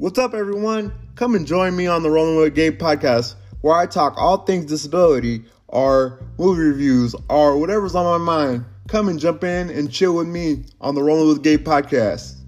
What's up, everyone? Come and join me on the Rolling with Gabe podcast, where I talk all things disability, or movie reviews, or whatever's on my mind. Come and jump in and chill with me on the Rolling with Gabe podcast.